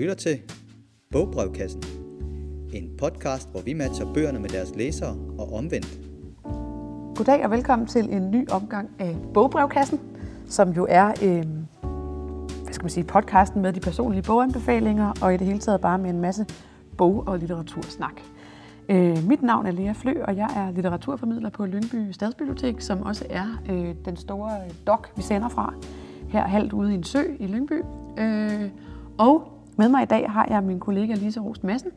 lytter til Bogbrevkassen. En podcast, hvor vi matcher bøgerne med deres læsere og omvendt. Goddag og velkommen til en ny omgang af Bogbrevkassen, som jo er øh, hvad skal man sige, podcasten med de personlige boganbefalinger og i det hele taget bare med en masse bog- og litteratursnak. Øh, mit navn er Lea Flø, og jeg er litteraturformidler på Lyngby Stadsbibliotek, som også er øh, den store dok, vi sender fra her halvt ude i en sø i Lyngby. Øh, og med mig i dag har jeg min kollega Lise Rost Madsen.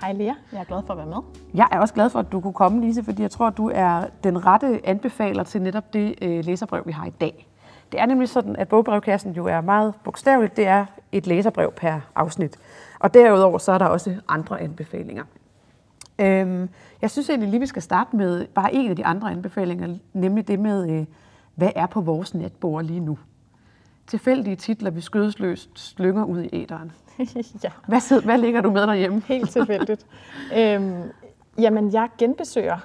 Hej Lea, jeg er glad for at være med. Jeg er også glad for, at du kunne komme, Lise, fordi jeg tror, at du er den rette anbefaler til netop det øh, læserbrev, vi har i dag. Det er nemlig sådan, at bogbrevkassen jo er meget bogstaveligt. Det er et læserbrev per afsnit. Og derudover så er der også andre anbefalinger. Øhm, jeg synes egentlig lige, vi skal starte med bare en af de andre anbefalinger, nemlig det med, øh, hvad er på vores netbord lige nu? Tilfældige titler, vi skødesløst slynger ud i æderen. ja, Hvad, sid, hvad ligger du med derhjemme? helt tilfældigt. øhm, jamen, jeg genbesøger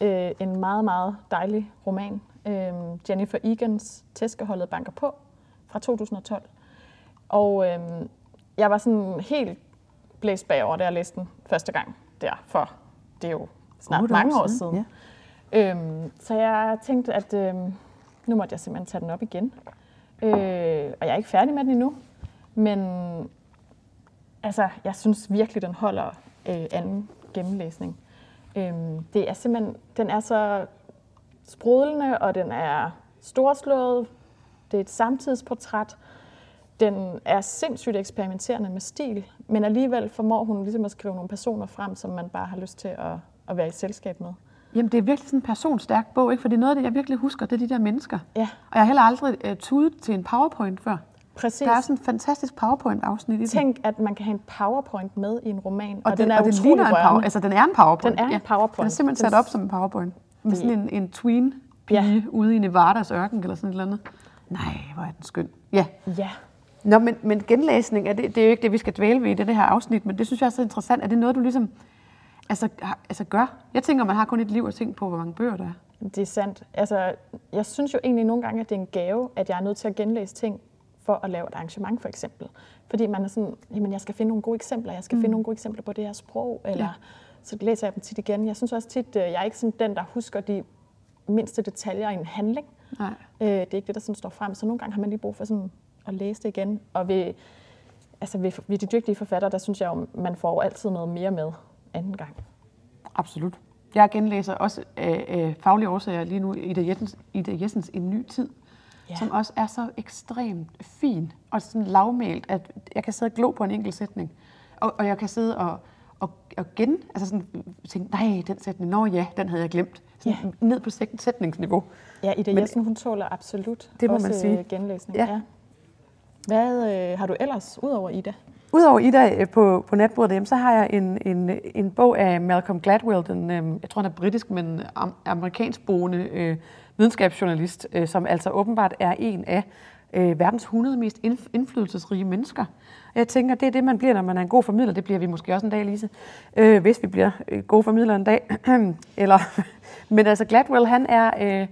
øh, en meget, meget dejlig roman. Øhm, Jennifer Egans Tæskeholdet banker på fra 2012. Og øhm, jeg var sådan helt blæst bagover, da jeg læste den første gang der, for det er jo snart mange år siden. Ja. Øhm, så jeg tænkte, at øhm, nu måtte jeg simpelthen tage den op igen. Øh, og jeg er ikke færdig med den endnu, men altså, jeg synes virkelig, den holder øh, anden gennemlæsning. Øhm, det er simpelthen, den er så sprudlende, og den er storslået. Det er et samtidsportræt. Den er sindssygt eksperimenterende med stil, men alligevel formår hun ligesom at skrive nogle personer frem, som man bare har lyst til at, at være i selskab med. Jamen, det er virkelig sådan en personstærk bog, ikke? For det er noget af det, jeg virkelig husker, det er de der mennesker. Ja, Og jeg har heller aldrig uh, tudet til en powerpoint før. Præcis. Der er sådan en fantastisk powerpoint-afsnit i den. Tænk, at man kan have en powerpoint med i en roman, og, og, den, den er og utrolig ligner en power, altså den er en powerpoint. Den er en powerpoint. Den er simpelthen Den- sat op som en powerpoint. Med sådan en, en tween pige ja. ude i Nevadas ørken eller sådan et eller andet. Nej, hvor er den skøn. Ja. Ja, Nå, men, men genlæsning, er det, det er jo ikke det, vi skal dvæle ved i det, det her afsnit, men det synes jeg er så interessant. Er det noget, du ligesom altså, har- altså gør? Jeg tænker, man har kun et liv at tænke på, hvor mange bøger der er. det er sandt. Altså, jeg synes jo egentlig nogle gange, at det er en gave, at jeg er nødt til at genlæse ting for at lave et arrangement, for eksempel. Fordi man er sådan, jamen jeg skal finde nogle gode eksempler, jeg skal mm. finde nogle gode eksempler på det her sprog, eller Ja. så læser jeg dem tit igen. Jeg synes også tit, øh, jeg er ikke sådan den, der husker de mindste detaljer i en handling. Nej. Øh, det er ikke det, der sådan står frem. Så nogle gange har man lige brug for sådan at læse det igen. Og ved, altså ved, ved de dygtige forfattere, der synes jeg jo, man får altid noget mere med anden gang. Absolut. Jeg genlæser også af, af faglige årsager lige nu Ida Jessens, Ida Jessens En ny tid, ja. Som også er så ekstremt fin og sådan lavmælt, at jeg kan sidde og glo på en enkelt sætning. Og, og jeg kan sidde og, og, og gen, altså sådan tænke, nej, den sætning, nå ja, den havde jeg glemt. Sådan Ja. Ned på sæt- sætningsniveau. Ja, Ida Men- Jessen, hun tåler absolut Det må også man sige. øh, genlæsning. Ja. Ja. Hvad øh, har du ellers, udover Ida? Udover Ida øh, på, på netbordet så har jeg en, en, en bog af Malcolm Gladwell, den, øh, jeg tror han er britisk, men am, amerikansk boende øh, videnskabsjournalist, øh, som altså åbenbart er en af øh, verdens 100 mest indf- indflydelsesrige mennesker. Jeg tænker, det er det, man bliver, når man er en god formidler. Det bliver vi måske også en dag, Lise, øh, hvis vi bliver øh, gode formidlere en dag. Eller, men altså Gladwell, han er... Øh,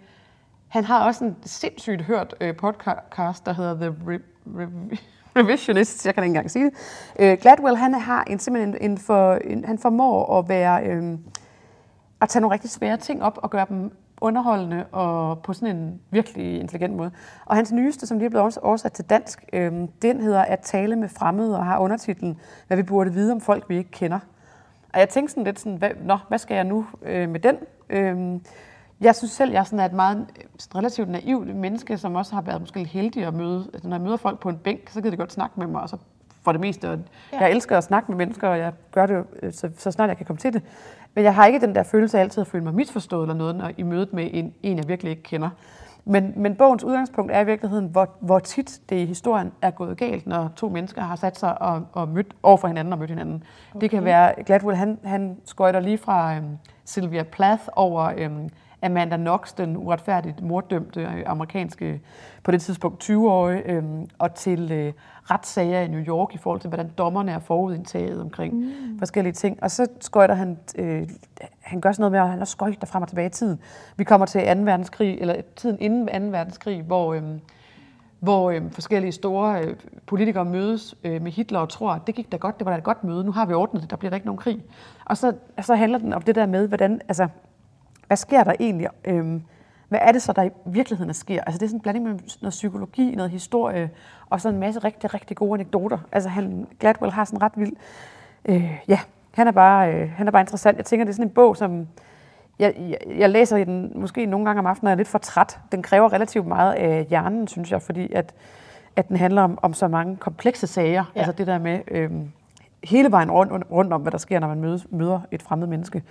han har også en sindssygt hørt øh, podcast, der hedder The Re- Re- Revisionist, Jeg kan ikke engang sige det. Øh, Gladwell, han har en, simpelthen en for, en, han formår at være øh, at tage nogle rigtig svære ting op og gøre dem underholdende og på sådan en virkelig intelligent måde. Og hans nyeste, som lige er blevet oversat til dansk, øh, den hedder At tale med fremmede og har undertitlen Hvad vi burde vide om folk, vi ikke kender. Og jeg tænkte sådan lidt sådan, hvad, nå, hvad skal jeg nu øh, med den? Øh, jeg synes selv, jeg er sådan er et meget sådan relativt naivt menneske, som også har været måske heldig at møde. Altså, når jeg møder folk på en bænk, så gider de godt snakke med mig, og så for det meste. Og Ja. Jeg elsker at snakke med mennesker, og jeg gør det øh, så, så snart jeg kan komme til det. Men jeg har ikke den der følelse af altid at føle mig misforstået eller noget, når i mødet med en, en jeg virkelig ikke kender. Men, men bogens udgangspunkt er i virkeligheden, hvor, hvor tit det i historien er gået galt, når to mennesker har sat sig og, og mødt over for hinanden og mødt hinanden. Okay. Det kan være, Gladwell han, han skøjter lige fra øhm, Sylvia Plath over øhm, Amanda Knox, den uretfærdigt morddømte øh, amerikanske, på det tidspunkt 20-årige, øhm, og til øh, retssager i New York i forhold til, hvordan dommerne er forudindtaget omkring mm. forskellige ting. Og så skøjter han, øh, han gør sådan noget med, at han skøjter frem og tilbage i tiden. Vi kommer til 2. verdenskrig, eller tiden inden 2. verdenskrig, hvor, øhm, hvor øh, forskellige store øh, politikere mødes øh, med Hitler og tror, at det gik da godt, det var da et godt møde, nu har vi ordnet det, der bliver der ikke nogen krig. Og så, så handler den om det der med, hvordan, altså, hvad sker der egentlig? Øh, hvad er det så, der i virkeligheden sker? Altså det er sådan en blanding med noget psykologi, noget historie, og så en masse rigtig, rigtig gode anekdoter. Altså han, Gladwell har sådan ret vild... Øh, ja, han er, bare, øh, han er bare interessant. Jeg tænker, det er sådan en bog, som... Jeg, jeg, jeg læser i den måske nogle gange om aftenen, og er lidt for træt. Den kræver relativt meget af hjernen, synes jeg, fordi at, at den handler om, om så mange komplekse sager. Ja. Altså det der med... Øh, hele vejen rundt, rundt om, hvad der sker, når man mødes, møder et fremmed menneske.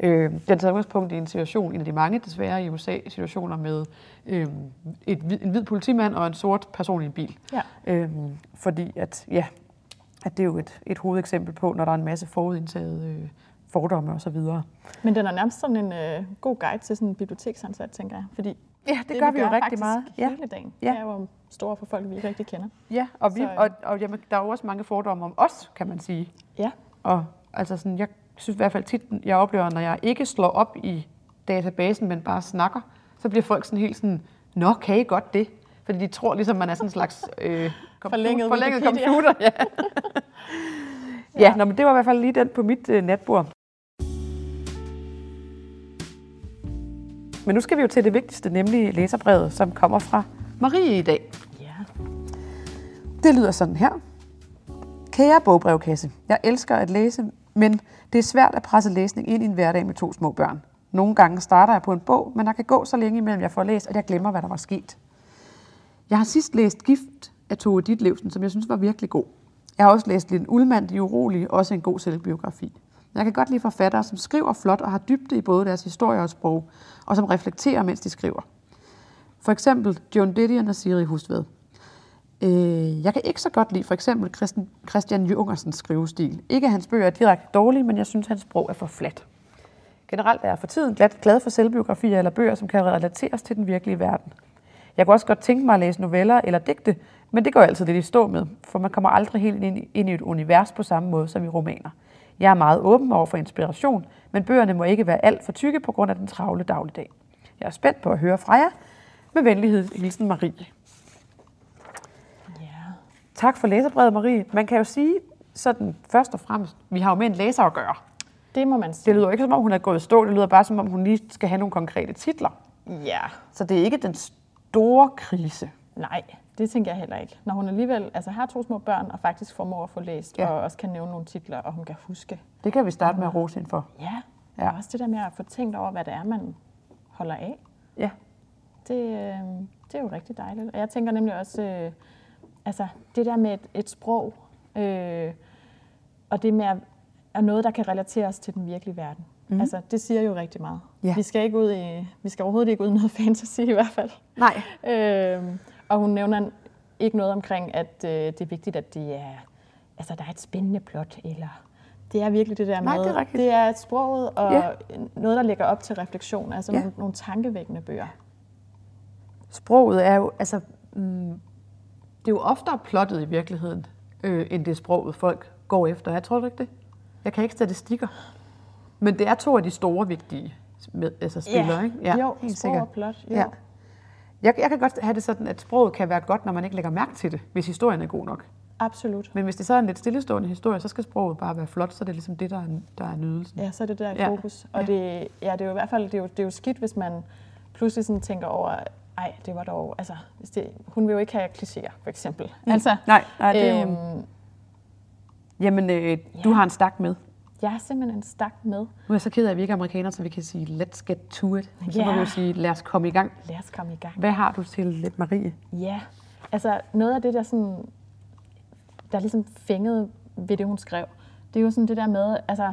Øh, den tager udgangspunkt i en situation, en af de mange desværre i USA, situationer med øh, et, en hvid politimand og en sort person i en bil. Ja. Øh, fordi at, ja, at det er jo et, et hovedeksempel på, når der er en masse forudindtaget øh, fordomme osv. Men den er nærmest sådan en øh, god guide til sådan en biblioteksansat, tænker jeg. Fordi Ja, det, det gør vi, vi jo rigtig meget. Ja. hele dagen. Ja. Det er jo store for folk, vi ikke rigtig kender. Ja, og, vi, så, og, og jamen, der er jo også mange fordomme om os, kan man sige. Ja. Og altså sådan, jeg synes i hvert fald tit, jeg oplever, når jeg ikke slår op i databasen, men bare snakker, så bliver folk sådan helt sådan, nå, kan I godt det? Fordi de tror ligesom, man er sådan en slags øh, computer, forlænget, forlænget computer. Ja. ja, ja nå, men det var i hvert fald lige den på mit øh, natbord. Men nu skal vi jo til det vigtigste, nemlig læserbrevet, som kommer fra Marie i dag. Ja. Det lyder sådan her. Kære bogbrevkasse, jeg elsker at læse, men det er svært at presse læsning ind i en hverdag med to små børn. Nogle gange starter jeg på en bog, men der kan gå så længe imellem, jeg får læst, at jeg glemmer, hvad der var sket. Jeg har sidst læst Gift af Tove Ditlevsen, som jeg synes var virkelig god. Jeg har også læst Lille Ullmann, De Urolige, også en god selvbiografi. Jeg kan godt lide forfattere, som skriver flot og har dybde i både deres historie og sprog, og som reflekterer, mens de skriver. For eksempel John Didion og Siri Husved. Øh, jeg kan ikke så godt lide for eksempel Christian Jungersens skrivestil. Ikke at hans bøger er direkte dårlige, men jeg synes, at hans sprog er for fladt. Generelt er jeg for tiden glad for selvbiografier eller bøger, som kan relateres til den virkelige verden. Jeg kunne også godt tænke mig at læse noveller eller digte, men det går altid lidt i stå med, for man kommer aldrig helt ind i et univers på samme måde som i romaner. Jeg er meget åben over for inspiration, men bøgerne må ikke være alt for tykke på grund af den travle dagligdag. Jeg er spændt på at høre fra jer. Med venlighed, hilsen Marie. Ja. Tak for læserbrevet, Marie. Man kan jo sige sådan først og fremmest, vi har jo med en læser at gøre. Det må man sige. Det lyder ikke som om, hun er gået stå. Det lyder bare som om, hun lige skal have nogle konkrete titler. Ja. Så det er ikke den store krise. Nej, det tænker jeg heller ikke. Når hun alligevel altså, har to små børn og faktisk formår at få læst, ja. og også kan nævne nogle titler, og hun kan huske. Det kan vi starte med at rose hende for. Ja, ja. og også det der med at få tænkt over, hvad det er, man holder af. Ja. Det, øh, det er jo rigtig dejligt. Og jeg tænker nemlig også, øh, altså det der med et, et sprog, øh, og det med at, at noget, der kan relateres til den virkelige verden. Mm. Altså, det siger jo rigtig meget. Ja. Vi skal ikke ud i, vi skal overhovedet ikke ud i noget fantasy i hvert fald. Nej. Øh, og hun nævner ikke noget omkring, at øh, det er vigtigt, at det er, altså, der er et spændende plot, eller det er virkelig det der Nej, med, det er, det er sproget og ja. noget, der lægger op til refleksion, altså ja. nogle, nogle tankevækkende bøger. Sproget er jo, altså, mm, det er jo oftere plottet i virkeligheden, øh, end det sproget, folk går efter. Jeg tror du ikke det? Jeg kan ikke statistikker. Men det er to af de store, vigtige med, altså spillere, ja. ikke? Ja, jo, helt og plot. Jo. Ja. Jeg, jeg kan godt have det sådan, at sproget kan være godt, når man ikke lægger mærke til det, hvis historien er god nok. Absolut. Men hvis det så er en lidt stillestående historie, så skal sproget bare være flot, så det er ligesom det, der er, der er nydelsen. Ja, så er det der ja. fokus. Og ja. det, ja, det er jo i hvert fald det er jo, det er jo skidt, hvis man pludselig sådan tænker over, ej, det var dog, altså, hvis det, hun vil jo ikke have klichéer, for eksempel. Mm. Altså, nej, nej, det er øhm, jo... Jamen, øh, ja. du har en stak med. Jeg har simpelthen en stak med. Nu er jeg så ked af, at vi ikke er amerikanere, så vi kan sige, let's get to it. Så yeah. må vi jo sige, lad os komme i gang. Lad os komme i gang. Hvad har du til Marie? Ja, altså noget af det, der, sådan, der ligesom fængede ved det, hun skrev, det er jo sådan det der med, altså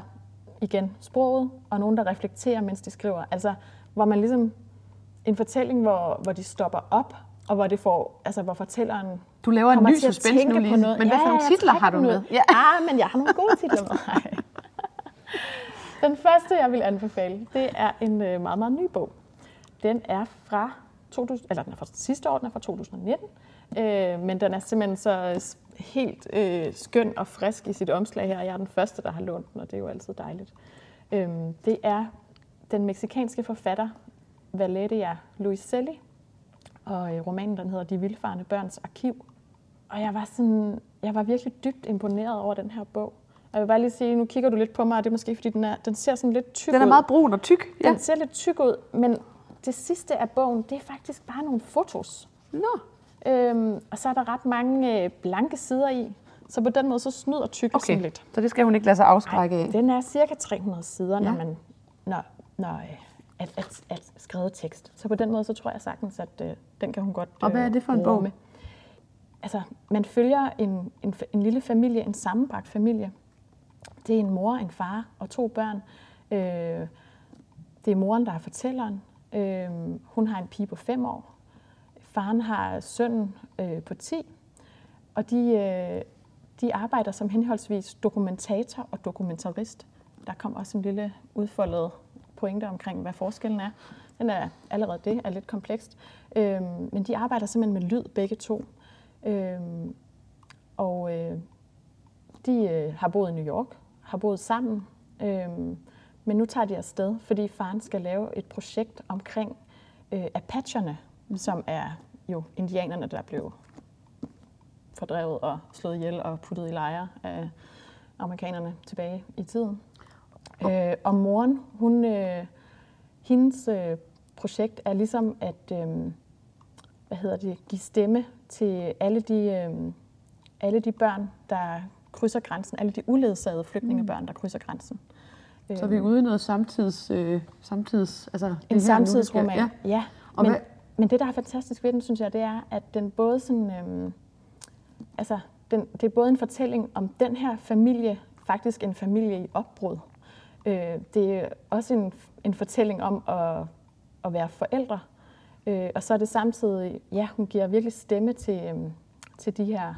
igen, sproget, og nogen, der reflekterer, mens de skriver. Altså, hvor man ligesom, en fortælling, hvor, hvor de stopper op, og hvor det får, altså hvor fortælleren Du laver en ny suspense nu lige, men hvad for nogle titler har du med? Ja. Ah, men jeg har nogle gode titler med. Den første, jeg vil anbefale, det er en øh, meget, meget ny bog. Den er fra 2000, eller den er fra sidste år, den er fra 2019, øh, men den er simpelthen så øh, helt øh, skøn og frisk i sit omslag her. Jeg er den første, der har lånt den, og det er jo altid dejligt. Øh, det er den meksikanske forfatter Valeria Luiselli, og øh, romanen den hedder De Vildfarende Børns Arkiv. Og jeg var, sådan, jeg var virkelig dybt imponeret over den her bog. Jeg vil bare lige sige, nu kigger du lidt på mig, og det er måske fordi, den, er, den ser sådan lidt tyk Den er ud. meget brun og tyk. Ja. Den ser lidt tyk ud, men det sidste af bogen, det er faktisk bare nogle fotos. Nå. Øhm, og så er der ret mange øh, blanke sider i. Så på den måde, så snyder tykkelsen Okay, lidt. så det skal hun ikke lade sig afskrække af. Den er cirka 300 sider, Ja. når man når, når, øh, at, at, at skrevet tekst. Så på den måde, så tror jeg sagtens, at øh, den kan hun godt Og hvad er det for en bog? rumme. Altså, man følger en, en, en lille familie, en sammenbragt familie. Det er en mor, en far og to børn. Øh, det er moren, der er fortælleren. Øh, hun har en pige på fem år. Faren har sønnen øh, på 10. Og de, øh, de arbejder som henholdsvis dokumentator og dokumentarist. Der kom også en lille udfoldet pointe omkring, hvad forskellen er. Den er allerede det, er lidt komplekst. Øhm, men de arbejder simpelthen med lyd, begge to. Øhm, og øh, de øh, har boet i New York, har boet sammen. Øhm, men nu tager de afsted, fordi faren skal lave et projekt omkring øh, Apacherne, mm. som er jo indianerne, der blev fordrevet og slået ihjel og puttet i lejre af amerikanerne tilbage i tiden. Øh, og moren, hun, øh, hendes øh, projekt er ligesom at øh, hvad hedder det, give stemme til alle de, øh, alle de børn, der krydser grænsen, alle de uledsagede flygtningebørn, der krydser grænsen. Så er vi ude i noget samtids... Øh, samtids altså, En samtidsroman. Ja. ja. Og Men, hvad- men det, der er fantastisk ved den, synes jeg, det er, at den både sådan, øhm, altså, den, det er både en fortælling om den her familie, faktisk en familie i opbrud. Øh, det er også en, en fortælling om at, at være forældre. Øh, og så er det samtidig, ja, hun giver virkelig stemme til, øhm, til de her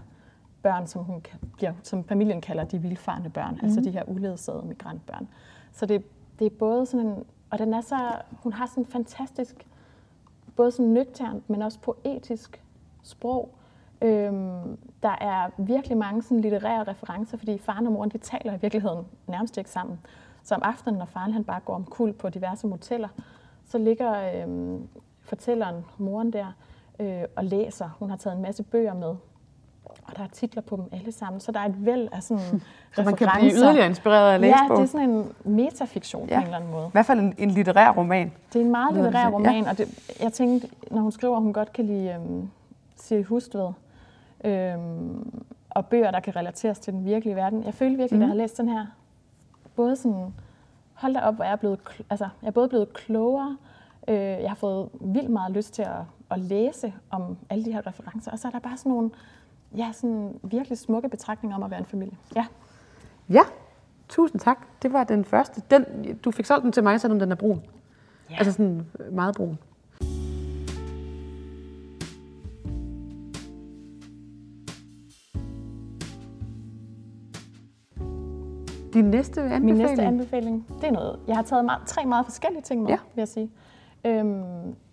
børn, som, hun, giver, som familien kalder de vildfarne børn, mm. altså de her uledsagede migrantbørn. Så det, det er både sådan en, og den er så, hun har sådan en fantastisk, både sådan nøgternt, men også poetisk sprog. Øhm, der er virkelig mange sådan litterære referencer, fordi faren og moren, de taler i virkeligheden nærmest ikke sammen. Så om aftenen, når faren han bare går om kul på diverse moteller, så ligger øhm, fortælleren, moren der, øh, og læser. Hun har taget en masse bøger med, og der er titler på dem alle sammen, så der er et væld af sådan Så man kan blive yderligere inspireret af at læse Ja, det er sådan en metafiktion ja. Ja. på en eller anden måde. I hvert fald en, en litterær roman. Det er en meget litterær til, roman, og det, jeg tænkte, når hun skriver, at hun godt kan lide øhm, Siri Hustved, øhm, og bøger, der kan relateres til den virkelige verden. Jeg følte virkelig, mm. da jeg havde læst den her, både sådan, hold da op, hvor jeg er blevet, altså, jeg er både blevet klogere, øh, jeg har fået vildt meget lyst til at, at læse om alle de her referencer, og så er der bare sådan nogle, ja, sådan virkelig smukke betragtninger om at være en familie. Ja. Ja, tusind tak. Det var den første. Den, du fik solgt den til mig, selvom den er brun. Ja. Altså sådan øh, meget brun. Din næste anbefaling? Min næste anbefaling, det er noget. Jeg har taget meget, tre meget forskellige ting med, Ja. vil jeg sige. Øhm,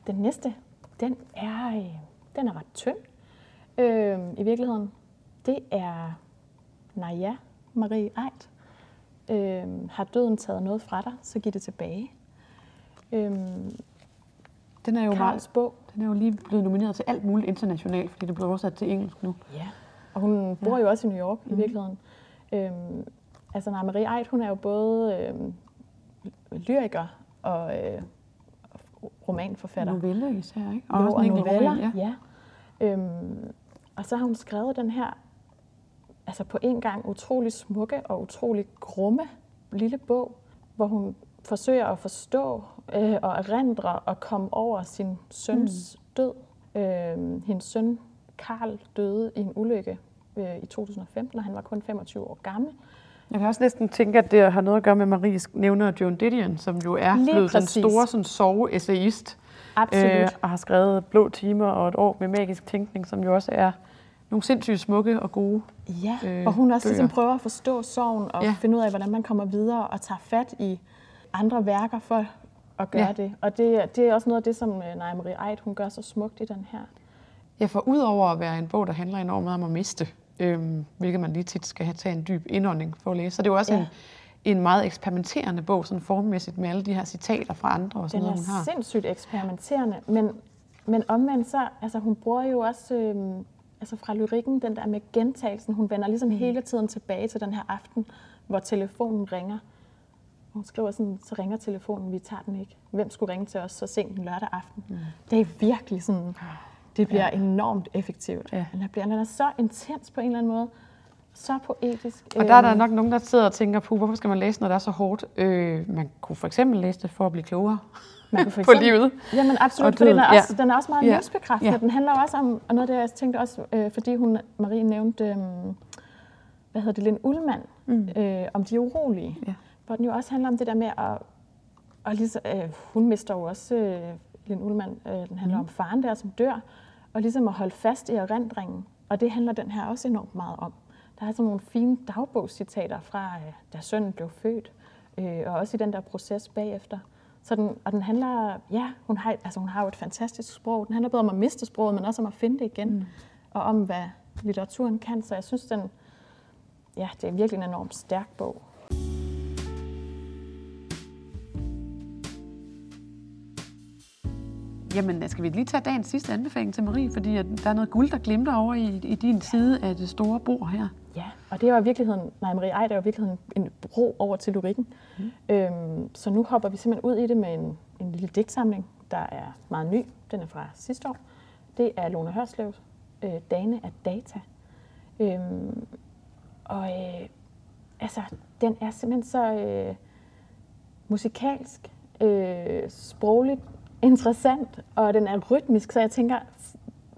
den næste, den er, øh, den er ret tynd øhm, i virkeligheden. Det er Naja Marie Eit. Øhm, har døden taget noget fra dig, så giv det tilbage. Øhm, den er jo meget, Karls bog. den er jo lige blevet nomineret til alt muligt internationalt, fordi det blev oversat til engelsk nu. Ja. Og hun bor jo også i New York mm. i virkeligheden. Øhm, altså, nej, Marie Eit, hun er jo både øhm, lyriker og øh, romanforfatter. Novelle især, ikke? Jo, og en enkelt noveller, roman, ja. ja. Øhm, og så har hun skrevet den her, altså på en gang utrolig smukke og utrolig grumme lille bog, hvor hun forsøger at forstå øh, og erindre og komme over sin søns mm. død. Øh, hendes søn Karl døde i en ulykke øh, i 2015, og han var kun 25 år gammel. Jeg kan også næsten tænke, at det har noget at gøre med Maries nævner Joan Didion, som jo er Lige blevet præcis. den store sådan, sove-essayist. Absolut. Øh, og har skrevet Blå timer og et år med magisk tænkning, som jo også er nogle sindssygt smukke og gode. Ja, øh, hvor hun også ligesom bøger. prøver at forstå sorgen og Ja. finde ud af, hvordan man kommer videre og tager fat i andre værker for at gøre Ja. det. Og det, det er også noget af det, som øh, Naja Marie Eit, hun gør så smukt i den her. Ja, for udover at være en bog, der handler enormt meget om at miste, øhm, hvilket man lige tit skal have taget en dyb indånding for at læse, så det er jo også Ja. en, en meget eksperimenterende bog, sådan formmæssigt med alle de her citater fra andre og sådan Den er noget, hun har. sindssygt eksperimenterende, men men omvendt så, altså hun bruger jo også, øh, altså fra lyrikken, den der med gentagelsen, hun vender ligesom mm. hele tiden tilbage til den her aften, hvor telefonen ringer. Hun skriver sådan, så ringer telefonen, vi tager den ikke. Hvem skulle ringe til os så sent en lørdag aften? Mm. Det er virkelig sådan, det bliver ja. enormt effektivt. Ja. Den, bliver, den er så intens på en eller anden måde. Så poetisk. Og der er der øhm. nok nogen, der sidder og tænker på, hvorfor skal man læse noget, der er så hårdt? Øh, man kunne for eksempel læse det for at blive klogere man kunne for eksempel, på livet. Jamen absolut, for den er, også, ja. den er også meget ja. livsbekræftende. Ja. Den handler også om, og noget af det, jeg tænkte også, øh, fordi hun, Marie nævnte, øh, hvad hedder det, Lind Ullmann, mm. øh, om de urolige. Ja. Hvor den jo også handler om det der med at, og ligesom, øh, hun mister jo også, øh, Lind Ullmann, øh, den handler mm. om faren der, som dør, og ligesom at holde fast i erindringen. Og det handler den her også enormt meget om. Der er sådan nogle fine dagbogscitater fra, øh, da sønnen blev født, øh, og også i den der proces bagefter. Så den, og den handler, ja, hun har, altså hun har jo et fantastisk sprog. Den handler både om at miste sproget, men også om at finde det igen. Mm. Og om, hvad litteraturen kan. Så jeg synes, den, ja, det er virkelig en enormt stærk bog. Jamen, skal vi lige tage dagens sidste anbefaling til Marie, fordi at der er noget guld, der glimter over i, i din side af det store bord her. Ja, og det jo i virkeligheden, nej, Marie Ej, det er jo i virkeligheden en bro over til lyrikken. Mm. Øhm, så nu hopper vi simpelthen ud i det med en, en lille digtsamling, der er meget ny. Den er fra sidste år. Det er Lone Hørslev, øh, Dane af Data. Øhm, og øh, altså, den er simpelthen så øh, musikalsk, øh, sprogligt interessant, og den er rytmisk, så jeg tænker,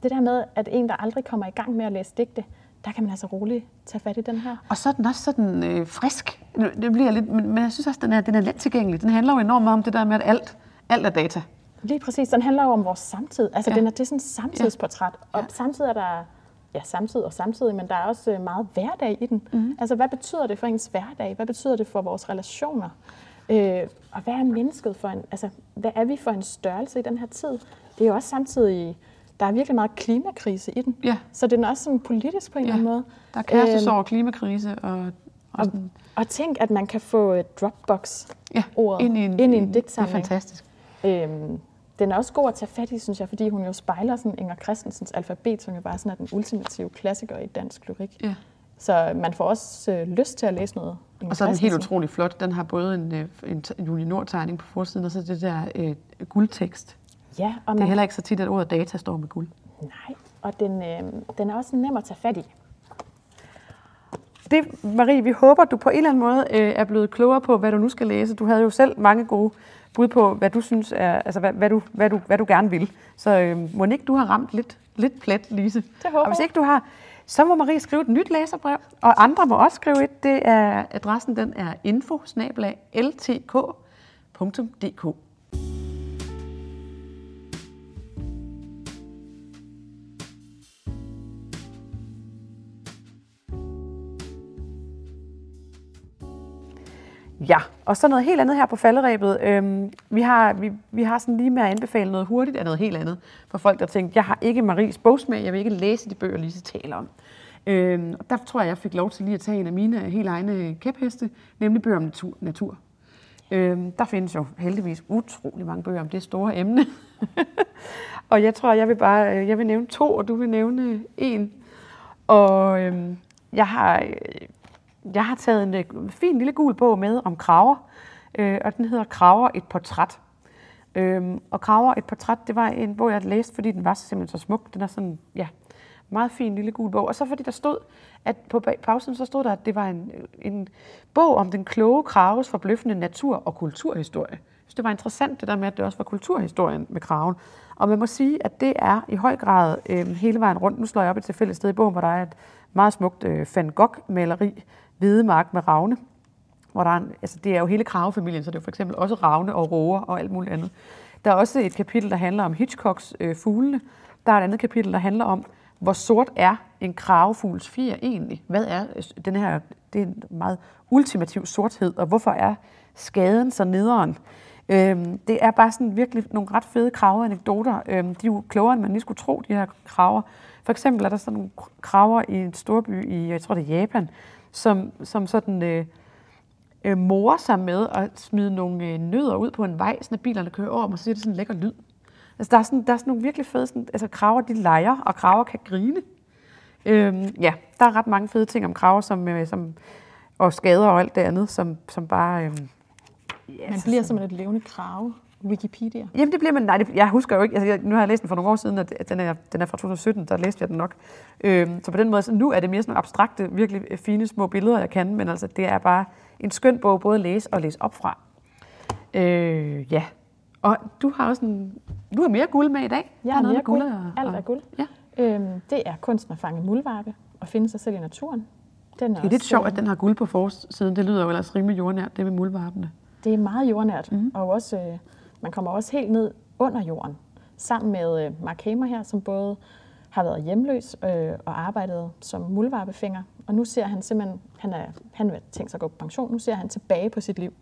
det der med, at en, der aldrig kommer i gang med at læse digte, der kan man altså roligt tage fat i den her. Og så er den også sådan øh, frisk. Det bliver lidt, men, men jeg synes også, den er, den er let tilgængelig. Den handler jo enormt meget om det der med, at alt, alt er data. Lige præcis. Den handler jo om vores samtid. Altså, ja. den er, det er sådan et samtidsportræt. Ja. Og samtidig er der ja, samtidig og samtidig, men der er også øh, meget hverdag i den. Mm. Altså, hvad betyder det for ens hverdag? Hvad betyder det for vores relationer? Øh, og hvad er mennesket for en, altså, hvad er vi for en størrelse i den her tid? Det er jo også samtidig, der er virkelig meget klimakrise i den. Ja. Så den er også sådan politisk på en ja. eller anden måde. Der er kærestesorg, øh, klimakrise og... Og, og, og tænk, at man kan få uh, Dropbox-ordet ja, ind i en, ind i en digtsamling. Det er fantastisk. Øhm, den er også god at tage fat i, synes jeg, fordi hun jo spejler sådan Inger Christensens alfabet, som jo bare sådan er den ultimative klassiker i dansk lyrik. Ja. Så man får også øh, lyst til at læse noget. Og så er den helt utrolig flot. Den har både en, øh, en, en Julie Nord-tegning på forsiden, og så det der øh, guldtekst. Ja, og det er heller ikke så tit, at ordet data står med guld. Nej, og den, øh, den er også nem at tage fat i. Det, Marie, vi håber, du på en eller anden måde øh, er blevet klogere på, hvad du nu skal læse. Du havde jo selv mange gode bud på, hvad du synes er, altså hvad, hvad, du, hvad, du, hvad du gerne vil. Så øh, må ikke du har ramt lidt, lidt plet, Lise. Det håber Og hvis ikke du har, så må Marie skrive et nyt læserbrev, og andre må også skrive et. Det er, adressen den er info ltk.dk. Ja, og så noget helt andet her på falderæbet. Øhm, vi, har, vi, vi har sådan lige med at anbefale noget hurtigt af noget helt andet for folk, der tænker, jeg har ikke Maries bogsmag, jeg vil ikke læse de bøger, Lise taler om. Øhm, og der tror jeg, jeg fik lov til lige at tage en af mine helt egne kæpheste, nemlig bøger om natur. natur. Øhm, der findes jo heldigvis utrolig mange bøger om det store emne. og jeg tror, jeg vil bare øh, jeg vil nævne to, og du vil nævne en. Og øhm, jeg har øh, jeg har taget en øh, fin lille gul bog med om kraver, øh, og den hedder Kraver et portræt. Øhm, og Kraver et portræt, det var en bog, jeg havde læst, fordi den var simpelthen så smuk. Den er sådan, ja, meget fin lille gul bog. Og så fordi der stod, at på pausen så stod der, at det var en, en bog om den kloge kraves forbløffende natur- og kulturhistorie. Så det var interessant det der med, at det også var kulturhistorien med kraven. Og man må sige, at det er i høj grad øh, hele vejen rundt. Nu slår jeg op et tilfældigt sted i bogen, hvor der er et meget smukt øh, Van Gogh-maleri, Hvide Mark med Ravne, hvor der er en, altså det er jo hele kravefamilien, så det er jo for eksempel også ravne og roer og alt muligt andet. Der er også et kapitel, der handler om Hitchcocks øh, fuglene. Der er et andet kapitel, der handler om, hvor sort er en kravefugls fjer egentlig? Hvad er øh, den her, det er en meget ultimativ sorthed, og hvorfor er skaden så nederen? Øhm, det er bare sådan virkelig nogle ret fede kraveanekdoter. Øhm, de er jo klogere, end man lige skulle tro, de her kraver. For eksempel er der sådan nogle kraver i en storby i, jeg tror det er Japan, som, som sådan øh, øh, morer sig med at smide nogle øh, nødder ud på en vej, så bilerne kører over, og så siger det sådan en lækker lyd. Altså, der er sådan, der er sådan nogle virkelig fede, sådan, altså kraver de leger, og kraver kan grine. Øhm, ja, der er ret mange fede ting om kraver, som, øh, som, og skader og alt det andet, som, som bare... Øhm, ja, man bliver som et levende krave. Wikipedia? Jamen det bliver man, nej, det, jeg husker jo ikke, altså jeg, nu har jeg læst den for nogle år siden, at den er, den er fra 2017, der læste jeg den nok. Øhm, så på den måde, så nu er det mere sådan nogle abstrakte, virkelig fine små billeder, jeg kan, men altså det er bare en skøn bog, både at læse og læse op fra. Øh, ja, og du har også en, du har mere guld med i dag. Jeg har mere guld. Og, Alt er guld. Ja. Øhm, det er kunsten at fange muldvarpe og finde sig selv i naturen. Den er det er lidt sjovt, at den har guld på forsiden. Det lyder jo ellers rimelig jordnært, det med muldvarpene. Det er meget jordnært, mm. og også, øh, man kommer også helt ned under jorden. Sammen med øh, Mark Hamer her, som både har været hjemløs øh, og arbejdet som muldvarpefinger. Og nu ser han simpelthen, han, er, han vil tænkt sig at gå på pension, nu ser han tilbage på sit liv.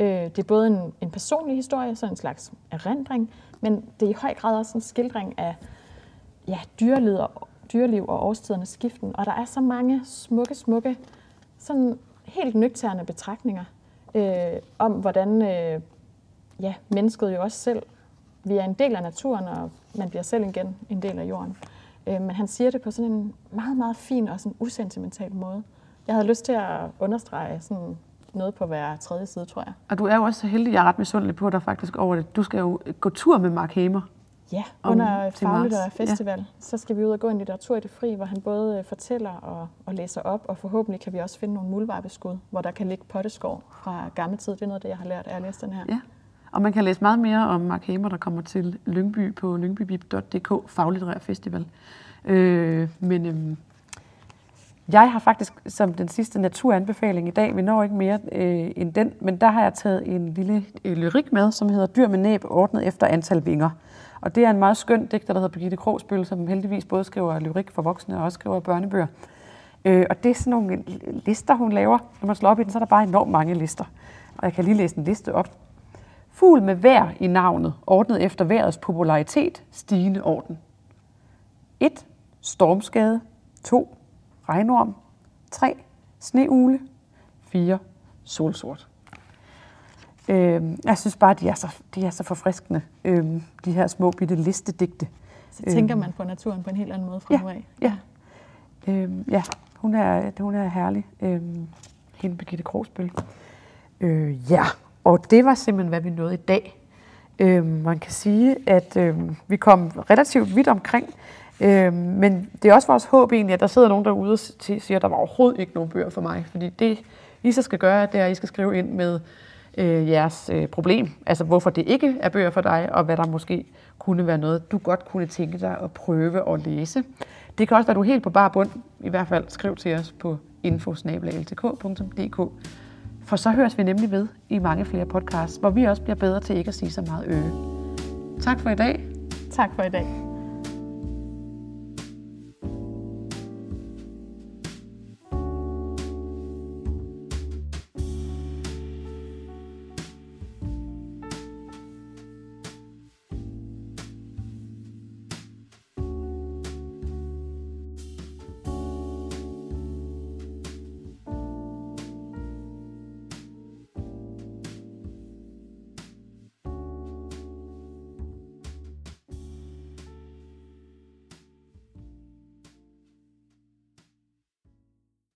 Øh, det er både en, en personlig historie, så en slags erindring, men det er i høj grad også en skildring af ja, dyreliv, og, dyreliv og årstidernes skiften. Og der er så mange smukke, smukke, sådan helt nøgterne betragtninger øh, om, hvordan øh, ja, mennesket jo også selv, vi er en del af naturen, og man bliver selv igen en del af jorden. Øh, men han siger det på sådan en meget, meget fin og sådan usentimental måde. Jeg havde lyst til at understrege sådan noget på hver tredje side, tror jeg. Og du er jo også så heldig, jeg er ret misundelig på dig faktisk over det. Du skal jo gå tur med Mark Hamer. Ja, under Faglitterær Festival, ja. så skal vi ud og gå en litteratur i det fri, hvor han både øh, fortæller og, og læser op, og forhåbentlig kan vi også finde nogle muldvarpeskud, hvor der kan ligge potteskår fra gammel tid. Det er noget af det, jeg har lært af at læse den her. Ja. Og man kan læse meget mere om Mark Hamer, der kommer til Lyngby på lyngbybib.dk, Faglitterær Festival. Øh, men øh, jeg har faktisk som den sidste naturanbefaling i dag, vi når ikke mere øh, end den, men der har jeg taget en lille øh, lyrik med, som hedder Dyr med næb ordnet efter antal vinger. Og det er en meget skøn digter, der hedder Birgitte Krogsbøl, som heldigvis både skriver lyrik for voksne og også skriver børnebøger. Øh, og det er sådan nogle lister, hun laver. Når man slår op i den, så er der bare enormt mange lister. Og jeg kan lige læse en liste op. Fugl med vejr i navnet, ordnet efter vejrets popularitet, stigende orden. 1. Stormskade. 2 regnorm. 3. Sneugle. 4. Solsort. Øh, jeg synes bare, de er så, de er så forfriskende, øh, de her små bitte listedigte. Så tænker øh, man på naturen på en helt anden måde fra ja, nu af. Ja, øh, ja hun, er, hun er herlig. Øh, hende Birgitte Krogsbøl. Øh, ja, og det var simpelthen, hvad vi nåede i dag. Øh, man kan sige, at øh, vi kom relativt vidt omkring Øh, men det er også vores håb egentlig, at der sidder nogen derude og siger, at der var overhovedet ikke nogen bøger for mig. Fordi det, I så skal gøre, det er, at I skal skrive ind med øh, jeres øh, problem. Altså hvorfor det ikke er bøger for dig, og hvad der måske kunne være noget, du godt kunne tænke dig at prøve at læse. Det kan også være, du er helt på bar bund. I hvert fald skriv til os på infosnabelagtk.dk. For så høres vi nemlig ved i mange flere podcasts, hvor vi også bliver bedre til ikke at sige så meget øge. Tak for i dag. Tak for i dag.